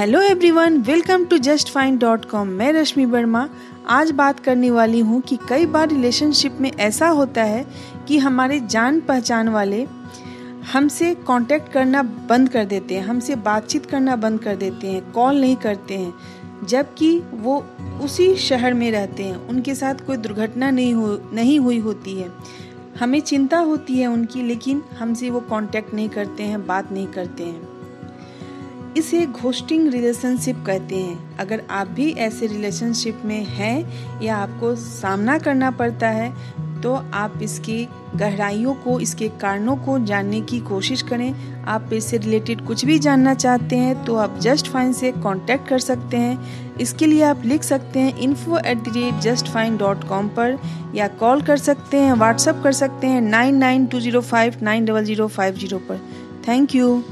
Hello everyone welcome to just fine dot com मैं रश्मि वर्मा। आज बात करने वाली हूँ कि कई बार रिलेशनशिप में ऐसा होता है कि हमारे जान पहचान वाले हमसे कांटेक्ट करना बंद कर देते हैं, हमसे बातचीत करना बंद कर देते हैं कॉल नहीं करते हैं, जबकि वो उसी शहर में रहते हैं, उनके साथ कोई दुर्घटना नहीं हो, नहीं हुई होती है। हमें चिंता होती है उनकी, लेकिन हमसे वो कांटेक्ट नहीं करते हैं, बात नहीं करते हैं। इसे घोस्टिंग रिलेशनशिप कहते हैं। अगर आप भी ऐसे रिलेशनशिप में हैं या आपको सामना करना पड़ता है तो आप इसकी गहराइयों को, इसके कारणों को जानने की कोशिश करें। आप इससे रिलेटेड कुछ भी जानना चाहते हैं तो आप जस्ट फाइन से कांटेक्ट कर सकते हैं। इसके लिए आप लिख सकते हैं info at the rate just fine dot com पर, या कॉल कर सकते हैं व्हाट्सअप कर सकते हैं nine nine two zero five nine double zero five zero पर। Thank you.